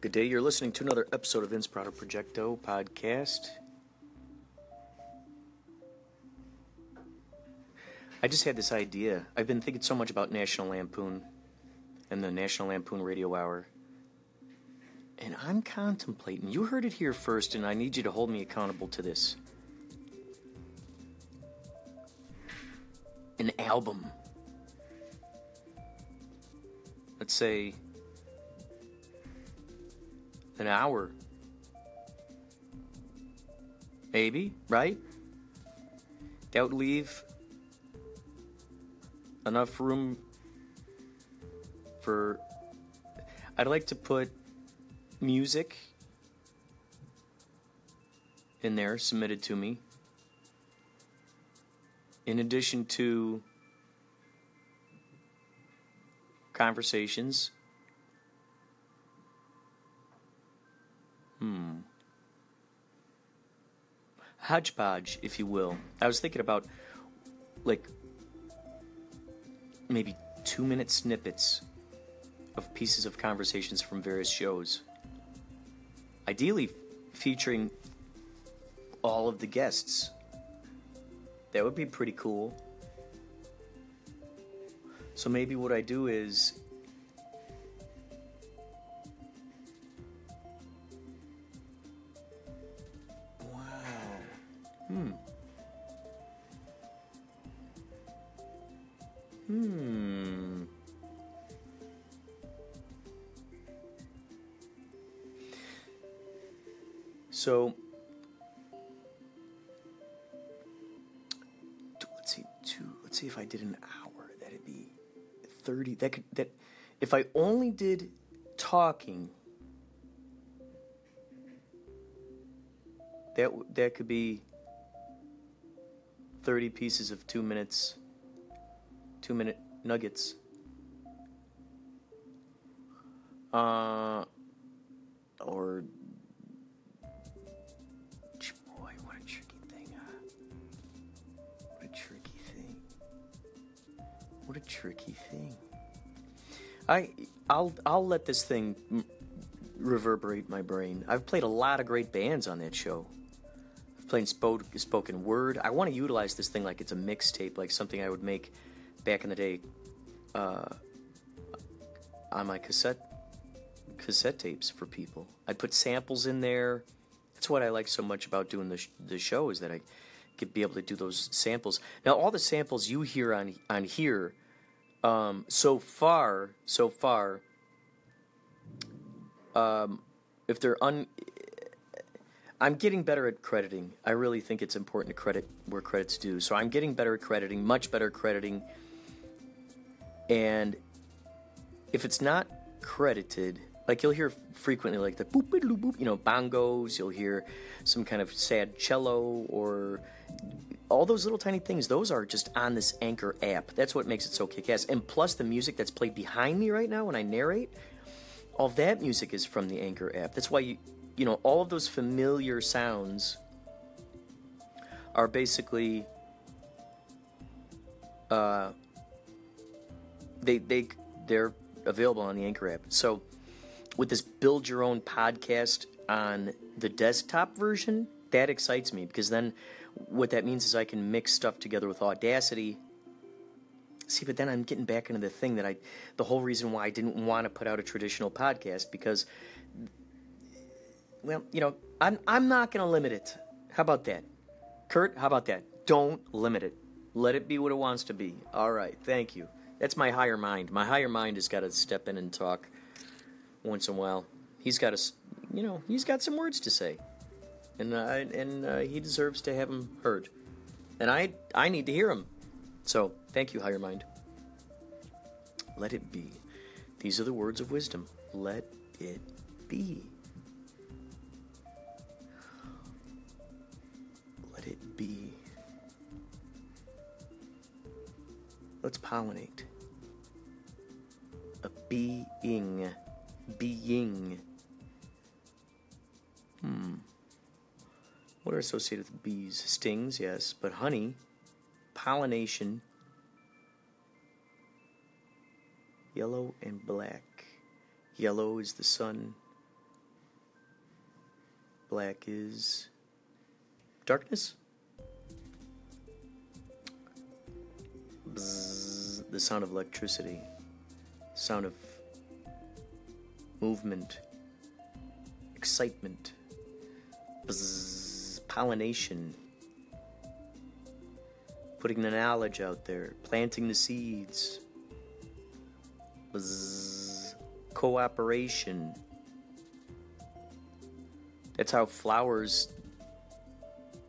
Good day. You're listening to another episode of Inspirato Projecto podcast. I just had this idea. I've been thinking so much about National Lampoon and the National Lampoon Radio Hour. And I'm contemplating, you heard it here first, and I need you to hold me accountable to this. An album. Let's say an hour. Maybe, right? That would leave enough room for. I'd like to put music in there submitted to me. In addition to conversations. Hmm. Hodgepodge, if you will. I was thinking about like maybe two minute snippets of pieces of conversations from various shows ideally featuring all of the guests. That would be pretty cool. So maybe what I do is If I only did talking, that that could be thirty pieces of two minutes, two minute nuggets. Uh, or boy, what a tricky thing. What a tricky thing. What a tricky thing. I I'll I'll let this thing reverberate my brain. I've played a lot of great bands on that show. I've played spoke, spoken word. I want to utilize this thing like it's a mixtape, like something I would make back in the day uh, on my cassette cassette tapes for people. I'd put samples in there. That's what I like so much about doing the sh- the show is that I could be able to do those samples. Now, all the samples you hear on on here, um, so far, so far, um, if they're un, I'm getting better at crediting. I really think it's important to credit where credit's due. So I'm getting better at crediting, much better at crediting. And if it's not credited, like you'll hear frequently, like the boop boop, you know, bongos. You'll hear some kind of sad cello or all those little tiny things, those are just on this Anchor app. That's what makes it so kick ass. And plus, the music that's played behind me right now when I narrate, all that music is from the Anchor app. That's why you, you know, all of those familiar sounds are basically, uh, they they they're available on the Anchor app. So, with this build your own podcast on the desktop version, that excites me because then what that means is I can mix stuff together with Audacity See, but then I'm getting back into the thing that I, the whole reason why I didn't want to put out a traditional podcast because, well, you know, I'm I'm not going to limit it. How about that, Kurt? How about that? Don't limit it. Let it be what it wants to be. All right, thank you. That's my higher mind. My higher mind has got to step in and talk once in a while. He's got to, you know, he's got some words to say, and uh, and uh, he deserves to have them heard, and I I need to hear them. So thank you, higher mind. Let it be. These are the words of wisdom. Let it be. Let it be. Let's pollinate. A being. Being. Hmm. What are associated with bees? Stings, yes, but honey, pollination, yellow and black. Yellow is the sun, black is darkness. Bzzz, the sound of electricity, sound of movement, excitement, Bzzz, pollination, putting the knowledge out there, planting the seeds, Bzzz, cooperation. That's how flowers,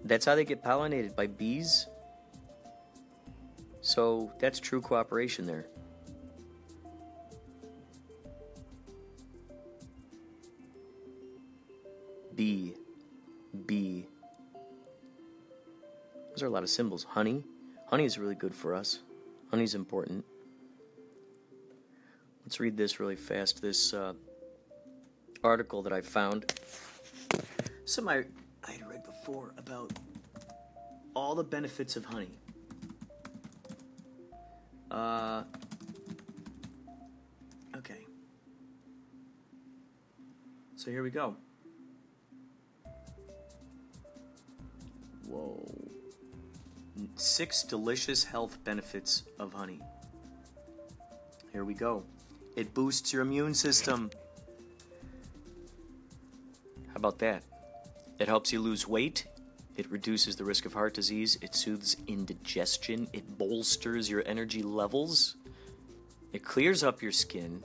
that's how they get pollinated by bees. So that's true cooperation there. B, B. Those are a lot of symbols. Honey. Honey is really good for us. Honey's important. Let's read this really fast. This uh, article that I found. Some I, I had read before about all the benefits of honey. Uh, okay. So here we go. Six delicious health benefits of honey. Here we go. It boosts your immune system. How about that? It helps you lose weight. It reduces the risk of heart disease. It soothes indigestion. It bolsters your energy levels. It clears up your skin.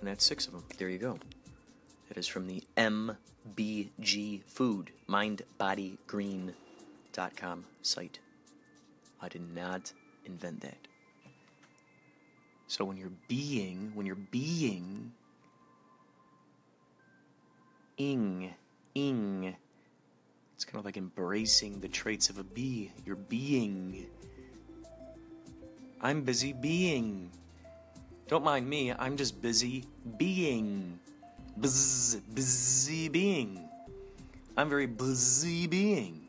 And that's six of them. There you go. It is from the MBG Food, mindbodygreen.com site. I did not invent that. So when you're being, when you're being, ing, ing, it's kind of like embracing the traits of a bee. You're being. I'm busy being. Don't mind me, I'm just busy being. Buzz, busy being. I'm very busy being.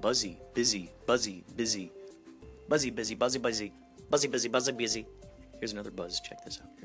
Buzzy, busy, buzzy, busy. Buzzy, busy, buzzy, buzzy. Buzzy, busy, buzzy, busy. Here's another buzz. Check this out.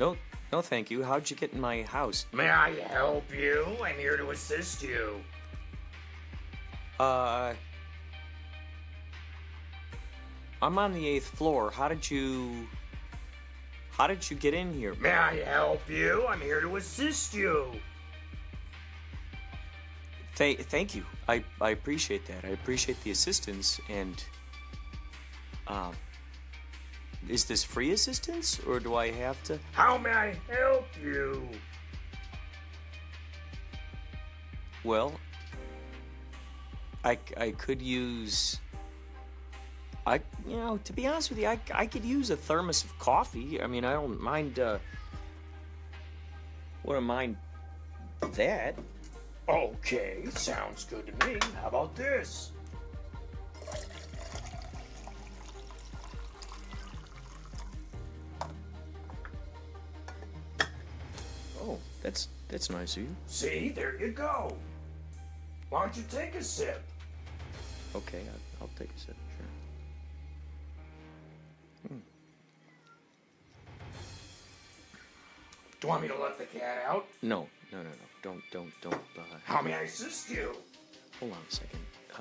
No, no, thank you. How'd you get in my house? May I help you? I'm here to assist you. Uh. I'm on the eighth floor. How did you. How did you get in here? May I help you? I'm here to assist you. Th- thank you. I, I appreciate that. I appreciate the assistance and. Um. Is this free assistance or do I have to? How may I help you? Well, I, I could use. I you know to be honest with you, I, I could use a thermos of coffee. I mean, I don't mind. Uh, wouldn't mind that. Okay, sounds good to me. How about this? Oh, that's that's nice of you. See, there you go. Why don't you take a sip? Okay, I, I'll take a sip. Sure. Do you want me to let the cat out? No, no, no, no. Don't, don't, don't. Uh, How may I assist you? hold on a second. Uh,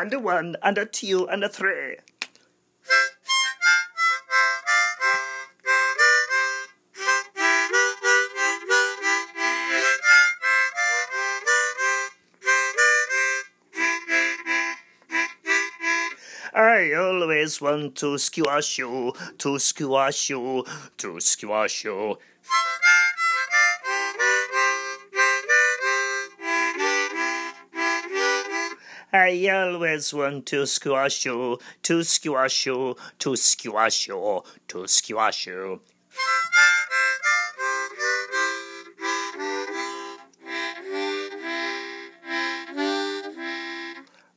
And a one, and a two, and a three. I always want to squash you, to squash you, to squash you. I always want to squash you, to squash you, to squash you, to squash you.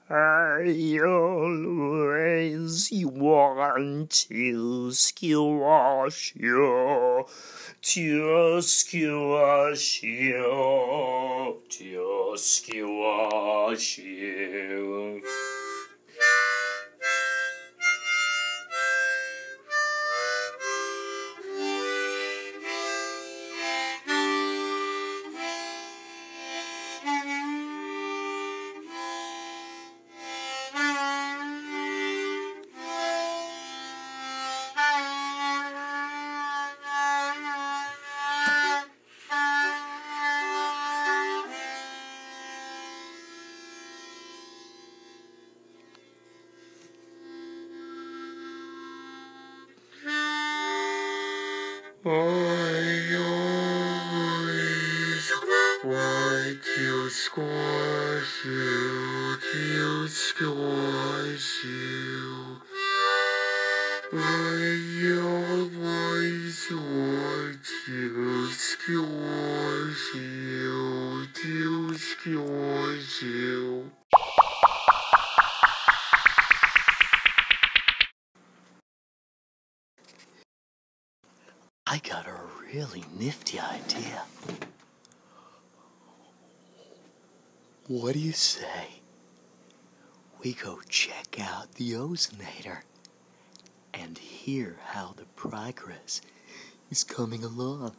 I always want to squash you, to squash you, nifty idea. What do you say? We go check out the ozonator and hear how the progress is coming along.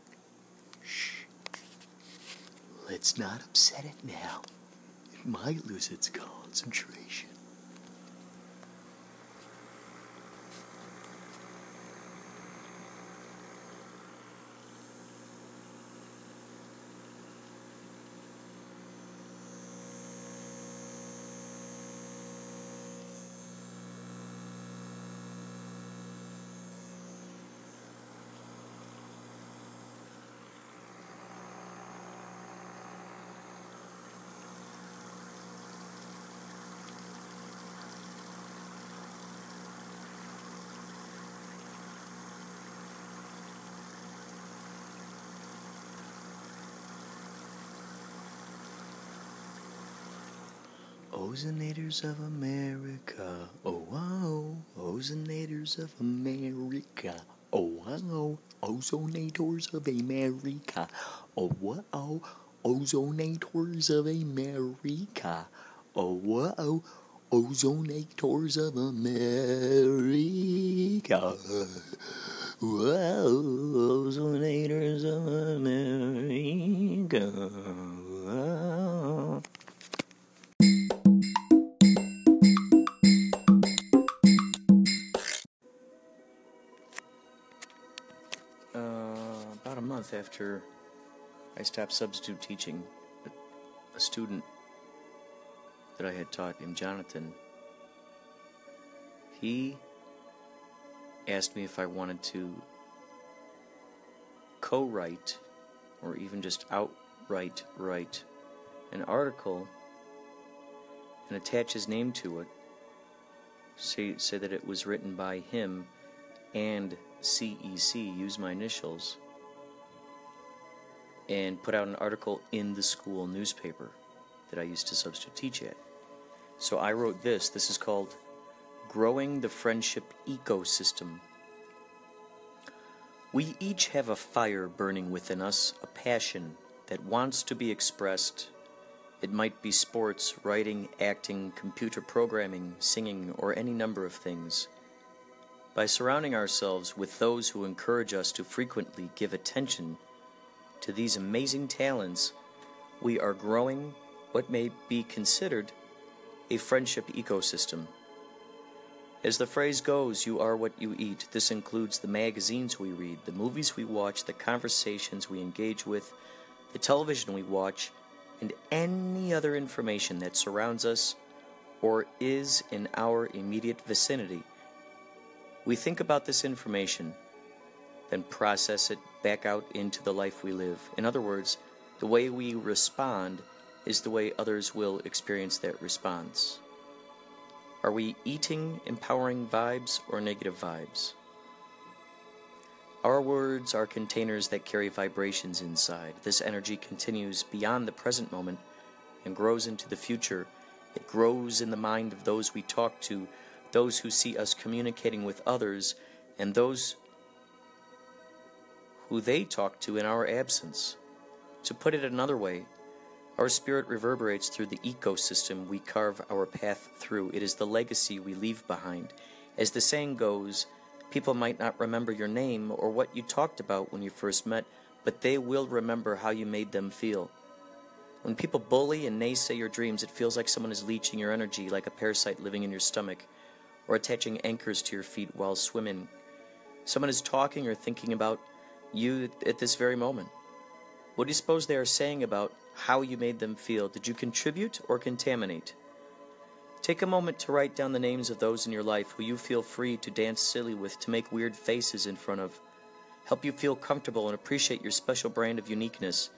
Shh. Let's not upset it now. It might lose its concentration. Ozonators of America. Oh wow. Ozonators of America. Oh wow. Ozonators of America. Oh wow. Ozonators of America. Oh wow. Ozonators of America. Wow. Ozonators of America. Wow. Month after I stopped substitute teaching, a, student that I had taught named Jonathan, he asked me if I wanted to co write or even just outright write an article and attach his name to it, say, say that it was written by him and CEC, use my initials, and put out an article in the school newspaper that I used to substitute teach at. So I wrote this. This is called Growing the Friendship Ecosystem. We each have a fire burning within us, a passion that wants to be expressed. It might be sports, writing, acting, computer programming, singing, or any number of things. By surrounding ourselves with those who encourage us to frequently give attention to these amazing talents, we are growing what may be considered a friendship ecosystem. As the phrase goes, you are what you eat. This includes the magazines we read, the movies we watch, the conversations we engage with, the television we watch, and any other information that surrounds us or is in our immediate vicinity. We think about this information, then process it back out into the life we live. In other words, the way we respond is the way others will experience that response. Are we eating empowering vibes or negative vibes? Our words are containers that carry vibrations inside. This energy continues beyond the present moment and grows into the future. It grows in the mind of those we talk to, those who see us communicating with others, and those who they talk to in our absence. To put it another way, our spirit reverberates through the ecosystem we carve our path through. It is the legacy we leave behind. As the saying goes, people might not remember your name or what you talked about when you first met, but they will remember how you made them feel. When people bully and naysay your dreams, it feels like someone is leeching your energy like a parasite living in your stomach or attaching anchors to your feet while swimming. Someone is talking or thinking about you at this very moment. What do you suppose they are saying about how you made them feel? Did you contribute or contaminate? Take a moment to write down the names of those in your life who you feel free to dance silly with, to make weird faces in front of, help you feel comfortable and appreciate your special brand of uniqueness.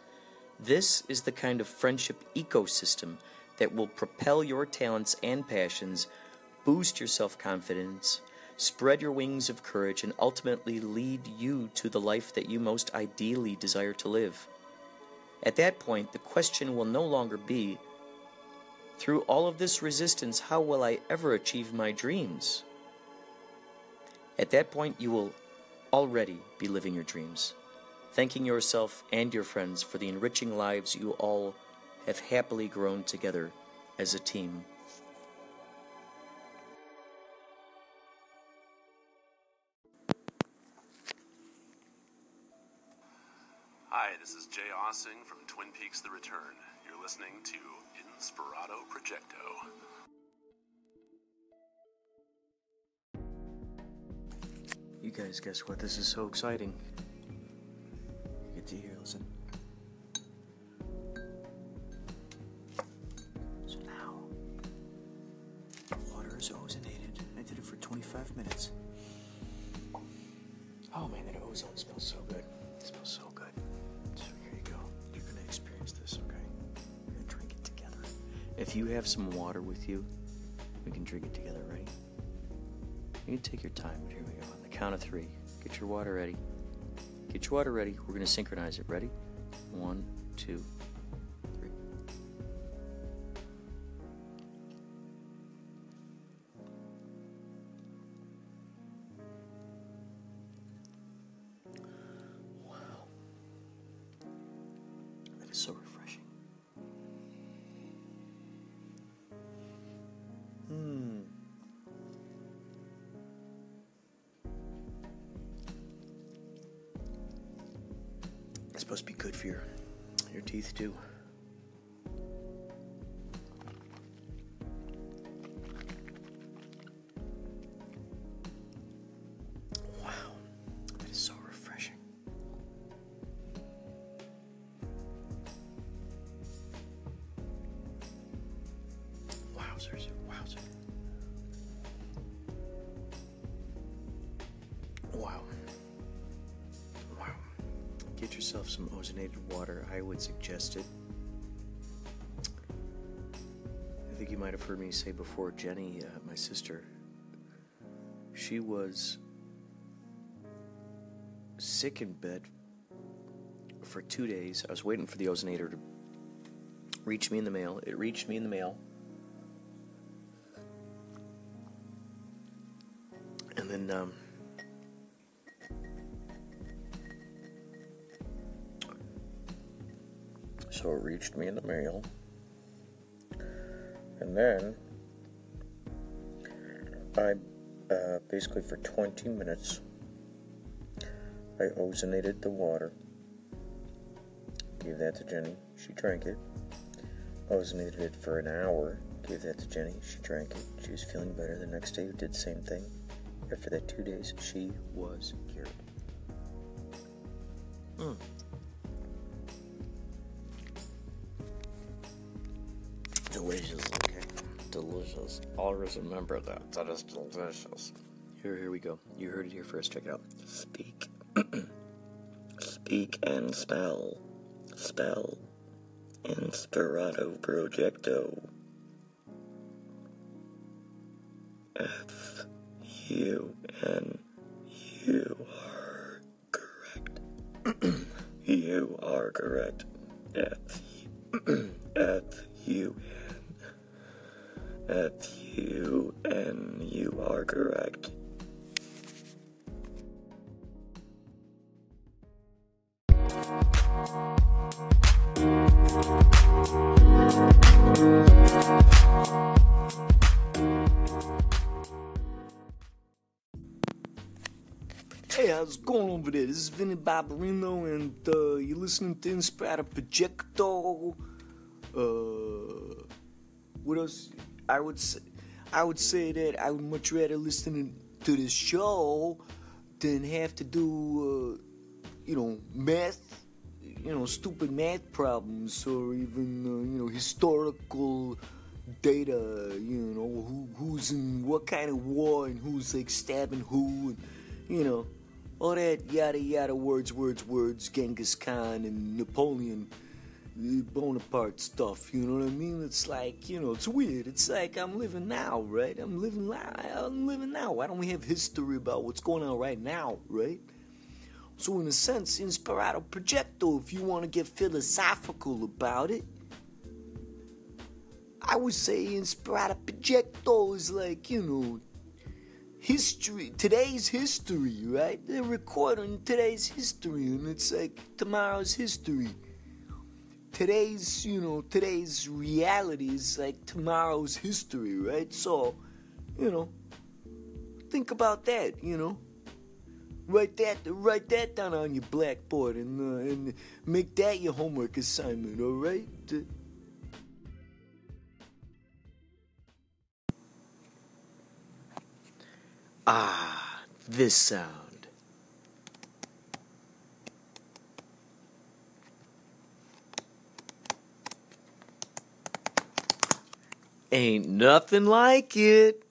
This is the kind of friendship ecosystem that will propel your talents and passions, boost your self confidence, spread your wings of courage, and ultimately lead you to the life that you most ideally desire to live. At that point, the question will no longer be through all of this resistance, how will I ever achieve my dreams? At that point, you will already be living your dreams, thanking yourself and your friends for the enriching lives you all have happily grown together as a team. This is Jay Aaseng from Twin Peaks The Return. You're listening to Inspirato Projecto. You guys, guess what? This is so exciting. Get to hear, listen. So now, water is ozonated. I did it for 25 minutes. Oh man, that ozone smells so good. You have some water with you, we can drink it together, right? You can take your time, but here we go. On the count of three, get your water ready. Get your water ready. We're going to synchronize it. Ready? One, two, your teeth too. Water. I would suggest it. I think you might have heard me say before, Jenny, uh, my sister, she was sick in bed for two days. I was waiting for the ozonator to reach me in the mail. It reached me in the mail. And then, um, so it reached me in the mail. And then, I uh, basically for 20 minutes, I ozonated the water. Gave that to Jenny. She drank it. Ozonated it for an hour. Gave that to Jenny. She drank it. She was feeling better. The next day, we did the same thing. After that two days, she was cured. Mm. Delicious. Always remember that. That is delicious. Here, here we go. You heard it here first. Check it out. Speak. Speak and spell. Spell. Inspirato Projecto. F U N. You are correct. you are correct. F F U N. F U N. You are correct. Hey, how's it going over there? This is Vinny Barbarino, and uh, you're listening to Inspirato Projecto. Uh, what else? I would say, I would say that I would much rather listen to this show than have to do, uh, you know, math, you know, stupid math problems, or even, uh, you know, historical data. You know, who who's in what kind of war and who's like stabbing who, and you know all that yada yada words, words, words, Genghis Khan and Napoleon Bonaparte stuff. You know what I mean? It's like you know, it's weird. It's like I'm living now, right? I'm living now. I'm living now. Why don't we have history about what's going on right now, right? So in a sense, Inspirato Projecto, if you want to get philosophical about it, I would say Inspirato Projecto is like you know history, today's history, right? They're recording today's history, and it's like tomorrow's history. Today's, you know, today's reality is like tomorrow's history, right? So, you know, think about that, you know. Write that, write that down on your blackboard, and uh, and make that your homework assignment, all right? Ah, this sound. Ain't nothing like it.